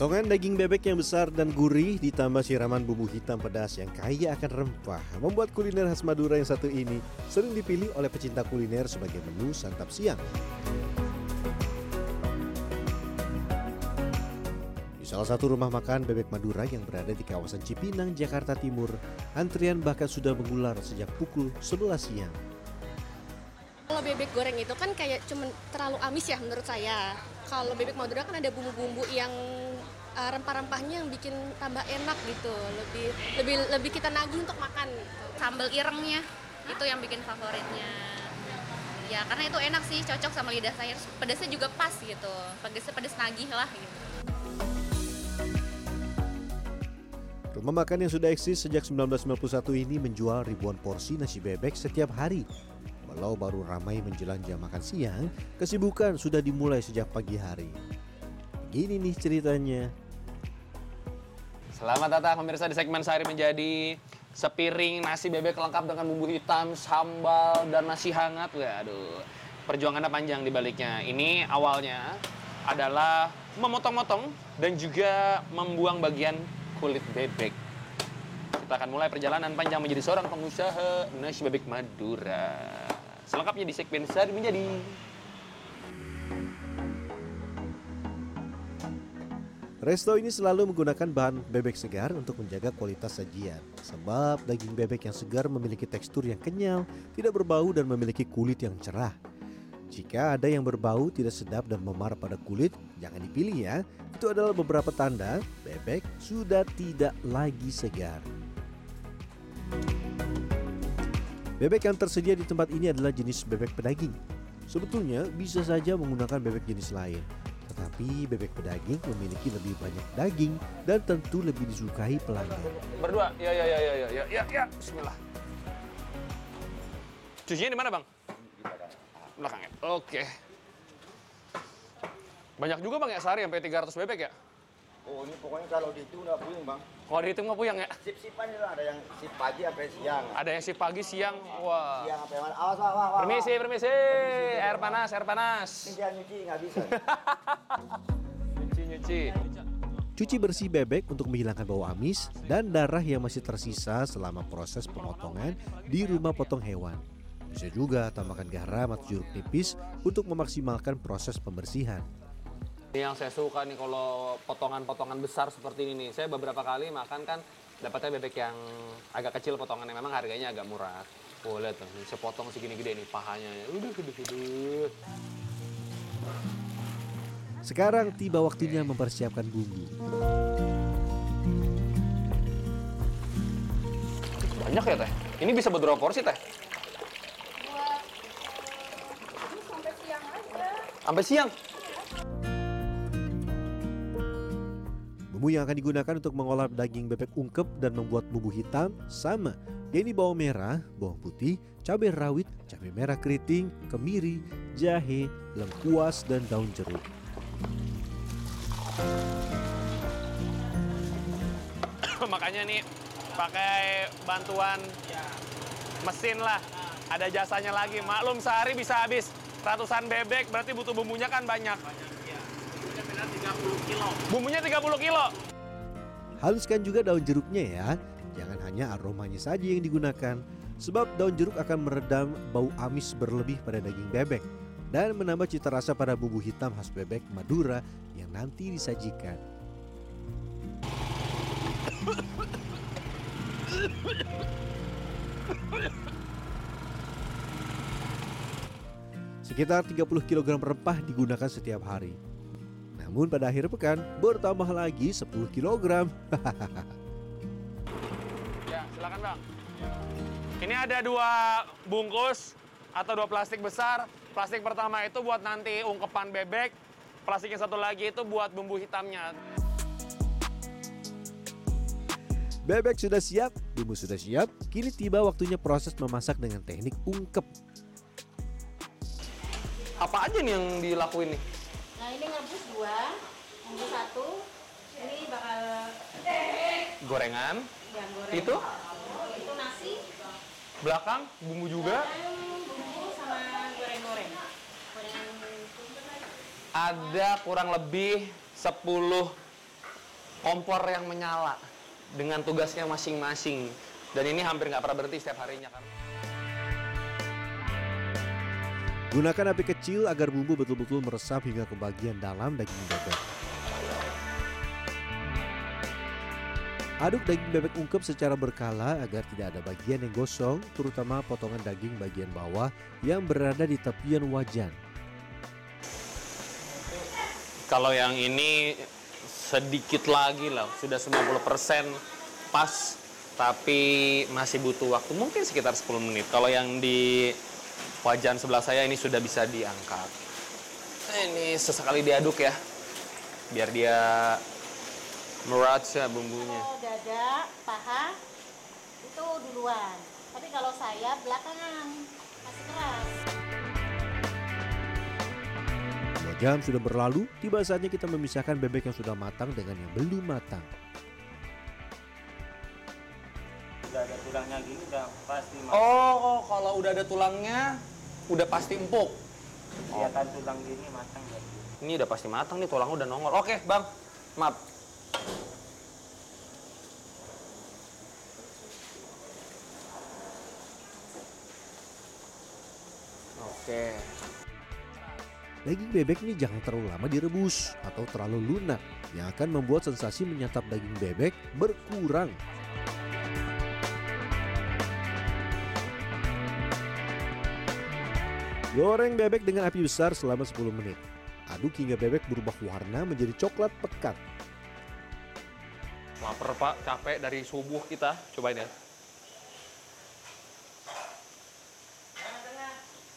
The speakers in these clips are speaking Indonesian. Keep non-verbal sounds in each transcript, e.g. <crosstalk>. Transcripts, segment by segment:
Potongan daging bebek yang besar dan gurih ditambah siraman bumbu hitam pedas yang kaya akan rempah membuat kuliner khas Madura yang satu ini sering dipilih oleh pecinta kuliner sebagai menu santap siang. Di salah satu rumah makan bebek Madura yang berada di kawasan Cipinang, Jakarta Timur, antrian bahkan sudah mengular sejak pukul 11 siang. Kalau bebek goreng itu kan kayak cuman terlalu amis ya menurut saya. Kalau bebek Madura kan ada bumbu-bumbu yang uh, rempah-rempahnya yang bikin tambah enak gitu. Lebih lebih lebih kita nagih untuk makan. Gitu. Sambal irengnya itu yang bikin favoritnya. Ya karena itu enak sih, cocok sama lidah saya. Pedasnya juga pas gitu. Pedasnya pedas nagih lah gitu. Rumah makan yang sudah eksis sejak 1991 ini menjual ribuan porsi nasi bebek setiap hari. Walau baru ramai menjelang jam makan siang, kesibukan sudah dimulai sejak pagi hari. Begini nih ceritanya. Selamat datang pemirsa di segmen Sehari Menjadi Sepiring nasi bebek lengkap dengan bumbu hitam, sambal, dan nasi hangat. Waduh, perjuangannya panjang di baliknya. Ini awalnya adalah memotong-motong dan juga membuang bagian kulit bebek. Kita akan mulai perjalanan panjang menjadi seorang pengusaha nasi bebek Madura. Selengkapnya di segmen Sehari Menjadi. Resto ini selalu menggunakan bahan bebek segar untuk menjaga kualitas sajian. Sebab daging bebek yang segar memiliki tekstur yang kenyal, tidak berbau dan memiliki kulit yang cerah. Jika ada yang berbau, tidak sedap dan memar pada kulit, jangan dipilih ya. Itu adalah beberapa tanda bebek sudah tidak lagi segar. Bebek yang tersedia di tempat ini adalah jenis bebek pedaging. Sebetulnya bisa saja menggunakan bebek jenis lain, tetapi bebek pedaging memiliki lebih banyak daging dan tentu lebih disukai pelanggan. Berdua, ya ya ya ya ya ya ya, ya. Bismillah. Cucinya di mana bang? Belakang ya. Oke. Banyak juga bang ya sehari sampai 300 bebek ya? Oh ini pokoknya kalau dihitung nggak puyeng bang. Kalau dihitung nggak puyang ya? Sip-sipan itu ada yang sip pagi sampai siang. Ada yang si pagi, siang, wah. Siang sampai malam. Awas, awas, awas. Permisi, permisi. Air panas, air panas. Ini dia nyuci nggak bisa. <laughs> Nyuci, nyuci. Cuci bersih bebek untuk menghilangkan bau amis dan darah yang masih tersisa selama proses pemotongan di rumah potong hewan. Bisa juga tambahkan garam atau jeruk nipis untuk memaksimalkan proses pembersihan. Ini yang saya suka nih kalau potongan-potongan besar seperti ini nih. Saya beberapa kali makan kan dapatnya bebek yang agak kecil potongannya. Memang harganya agak murah. Oh lihat tuh, saya potong segini gede nih pahanya. Udah gede-gede. Sekarang tiba waktunya mempersiapkan bumbu. Banyak ya teh? Ini bisa berapa porsi teh? sampai siang aja. Sampai siang? Bumbu yang akan digunakan untuk mengolah daging bebek ungkep dan membuat bumbu hitam sama, yaitu bawang merah, bawang putih, cabai rawit, cabai merah keriting, kemiri, jahe, lengkuas, dan daun jeruk. <coughs> Makanya nih pakai bantuan mesin lah. Ada jasanya lagi. Maklum sehari bisa habis ratusan bebek, berarti butuh bumbunya kan banyak. Bumbunya 30 kilo. Haluskan juga daun jeruknya ya. Jangan hanya aromanya saja yang digunakan, sebab daun jeruk akan meredam bau amis berlebih pada daging bebek dan menambah cita rasa pada bumbu hitam khas bebek Madura yang nanti disajikan. Sekitar 30 kg rempah digunakan setiap hari. Namun pada akhir pekan bertambah lagi 10 kg. Ya, silakan bang. Ini ada dua bungkus atau dua plastik besar. Plastik pertama itu buat nanti ungkepan bebek. Plastik yang satu lagi itu buat bumbu hitamnya. Bebek sudah siap, bumbu sudah siap. Kini tiba waktunya proses memasak dengan teknik ungkep. Apa aja nih yang dilakuin nih? Nah ini ngebus dua, ngebus satu. Ini bakal Gorengan, goreng. itu Itu nasi, belakang bumbu juga. bumbu sama goreng-goreng. Gorengan Ada kurang lebih 10 kompor yang menyala dengan tugasnya masing-masing. Dan ini hampir nggak pernah berhenti setiap harinya kan. Gunakan api kecil agar bumbu betul-betul meresap hingga ke bagian dalam daging bebek. Aduk daging bebek ungkep secara berkala agar tidak ada bagian yang gosong, terutama potongan daging bagian bawah yang berada di tepian wajan. Kalau yang ini sedikit lagi lah, sudah 90% pas, tapi masih butuh waktu mungkin sekitar 10 menit. Kalau yang di wajan sebelah saya ini sudah bisa diangkat. Ini sesekali diaduk ya, biar dia merata bumbunya. Kalau dada, paha itu duluan. Tapi kalau saya belakangan masih keras. Dua jam sudah berlalu, tiba saatnya kita memisahkan bebek yang sudah matang dengan yang belum matang. Udah ada tulangnya gini udah pasti Oh, oh, kalau udah ada tulangnya, udah pasti empuk. kelihatan tulang gini matang ya. Ini udah pasti matang nih, tulangnya udah nongol. Oke, Bang. Maaf. Oke. Daging bebek ini jangan terlalu lama direbus atau terlalu lunak yang akan membuat sensasi menyantap daging bebek berkurang. Goreng bebek dengan api besar selama 10 menit. Aduk hingga bebek berubah warna menjadi coklat pekat. Laper, Pak. Capek dari subuh kita. Cobain ya.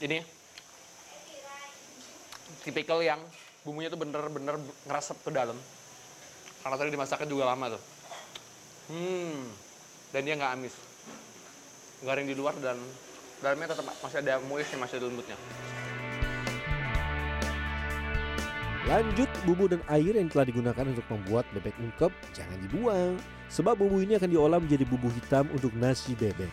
Ini tipikal yang bumbunya tuh bener-bener ngeresep ke dalam. Karena tadi dimasaknya juga lama tuh. Hmm, dan dia nggak amis. Garing di luar dan dalamnya tetap masih ada moistnya, masih ada lembutnya. Lanjut, bumbu dan air yang telah digunakan untuk membuat bebek ungkep jangan dibuang. Sebab bumbu ini akan diolah menjadi bumbu hitam untuk nasi bebek.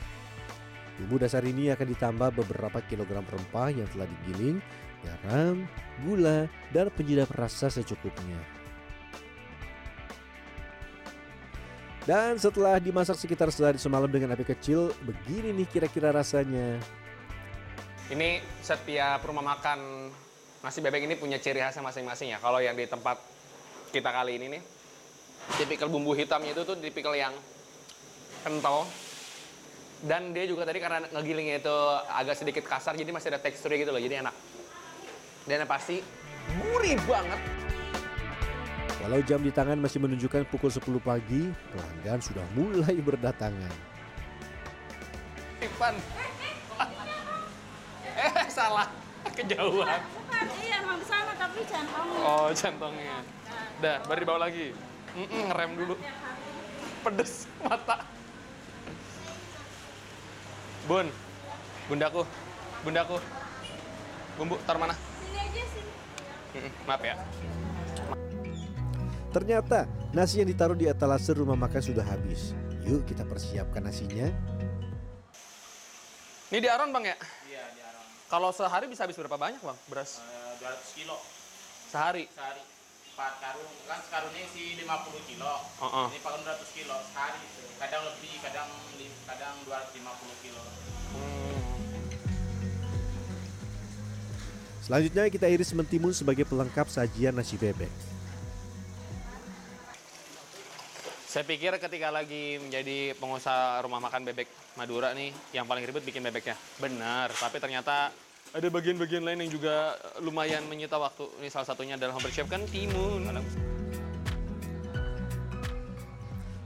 Bumbu dasar ini akan ditambah beberapa kilogram rempah yang telah digiling, garam, gula, dan penyedap rasa secukupnya. Dan setelah dimasak sekitar sehari semalam dengan api kecil, begini nih kira-kira rasanya. Ini setiap rumah makan nasi bebek ini punya ciri khasnya masing-masing ya. Kalau yang di tempat kita kali ini nih, tipikal bumbu hitamnya itu tuh tipikal yang kental. Dan dia juga tadi karena ngegilingnya itu agak sedikit kasar, jadi masih ada teksturnya gitu loh, jadi enak. Dan pasti gurih banget. Walau jam di tangan masih menunjukkan pukul 10 pagi, pelanggan sudah mulai berdatangan. Ipan. Eh, salah. Kejauhan. Bukan, iya emang di sana tapi jantungnya. Oh, jantungnya. Dah, baru dibawa lagi. Mm-mm, ngerem dulu. Pedes mata. Bun, bundaku, bundaku. Bumbu, taruh mana? Sini aja sini. Maaf ya. Ternyata nasi yang ditaruh di etalase rumah makan sudah habis. Yuk kita persiapkan nasinya. Ini di Aron, Bang ya? Iya, di Arang. Kalau sehari bisa habis berapa banyak, Bang, beras? Eh, 200 kilo Sehari? sehari. 4 karung, kan sekarungnya isi 50 kilo. Uh-uh. Ini 400 kilo sehari itu. Kadang lebih, kadang kadang 250 kilo. Selanjutnya kita iris mentimun sebagai pelengkap sajian nasi bebek. Saya pikir ketika lagi menjadi pengusaha rumah makan bebek Madura nih, yang paling ribet bikin bebeknya. Benar, tapi ternyata ada bagian-bagian lain yang juga lumayan menyita waktu. Ini salah satunya adalah mempersiapkan timun.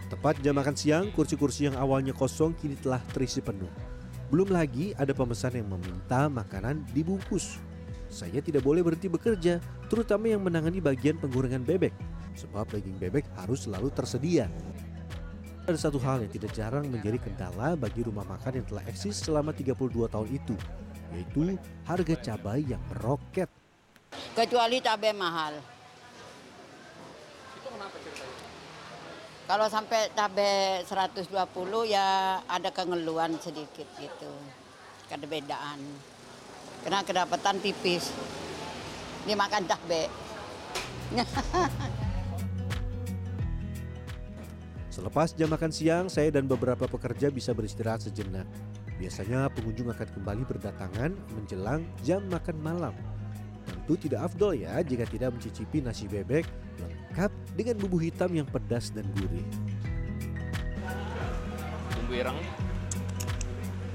Tepat jam makan siang, kursi-kursi yang awalnya kosong kini telah terisi penuh. Belum lagi ada pemesan yang meminta makanan dibungkus. Saya tidak boleh berhenti bekerja, terutama yang menangani bagian penggorengan bebek, sebab daging bebek harus selalu tersedia. Ada satu hal yang tidak jarang menjadi kendala bagi rumah makan yang telah eksis selama 32 tahun itu, yaitu harga cabai yang meroket. kecuali cabai mahal. Kalau sampai cabai 120 ya ada kengeluhan sedikit gitu. Kedebedaan. Karena kedapatan tipis. Dimakan cabai. <laughs> Selepas jam makan siang, saya dan beberapa pekerja bisa beristirahat sejenak. Biasanya pengunjung akan kembali berdatangan menjelang jam makan malam. Tentu tidak afdol ya jika tidak mencicipi nasi bebek lengkap dengan bumbu hitam yang pedas dan gurih. Bumbu ireng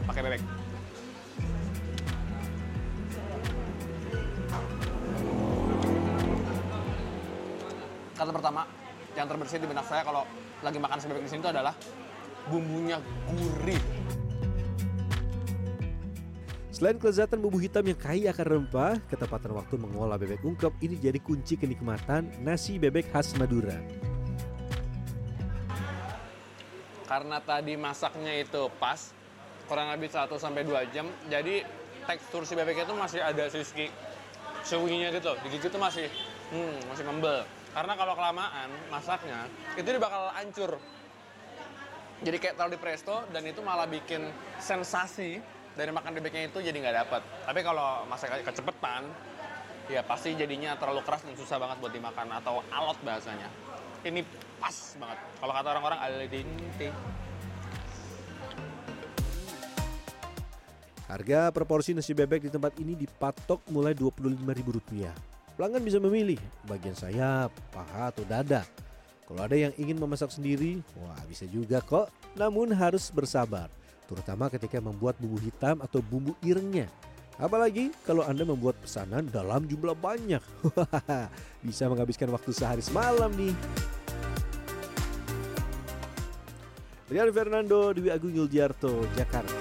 pakai bebek. Kata pertama yang terbersih di benak saya kalau lagi makan nasi bebek di sini itu adalah bumbunya gurih. Selain kelezatan bumbu hitam yang kaya akan rempah, ketepatan waktu mengolah bebek ungkep ini jadi kunci kenikmatan nasi bebek khas Madura. Karena tadi masaknya itu pas, kurang lebih 1 sampai 2 jam, jadi tekstur si bebeknya itu masih ada sisi chewy-nya gitu. Digigit itu masih hmm, masih membel. Karena kalau kelamaan masaknya, itu dia bakal hancur. Jadi kayak taruh di presto dan itu malah bikin sensasi dari makan bebeknya itu jadi nggak dapat. Tapi kalau masak kecepatan, ya pasti jadinya terlalu keras dan susah banget buat dimakan atau alot bahasanya. Ini pas banget. Kalau kata orang-orang al dente. Harga per porsi nasi bebek di tempat ini dipatok mulai Rp25.000. Pelanggan bisa memilih bagian sayap, paha, atau dada. Kalau ada yang ingin memasak sendiri, wah bisa juga kok. Namun harus bersabar, terutama ketika membuat bumbu hitam atau bumbu irengnya. Apalagi kalau Anda membuat pesanan dalam jumlah banyak. <laughs> bisa menghabiskan waktu sehari semalam nih. Rian Fernando, Dewi Agung Yuldiarto, Jakarta.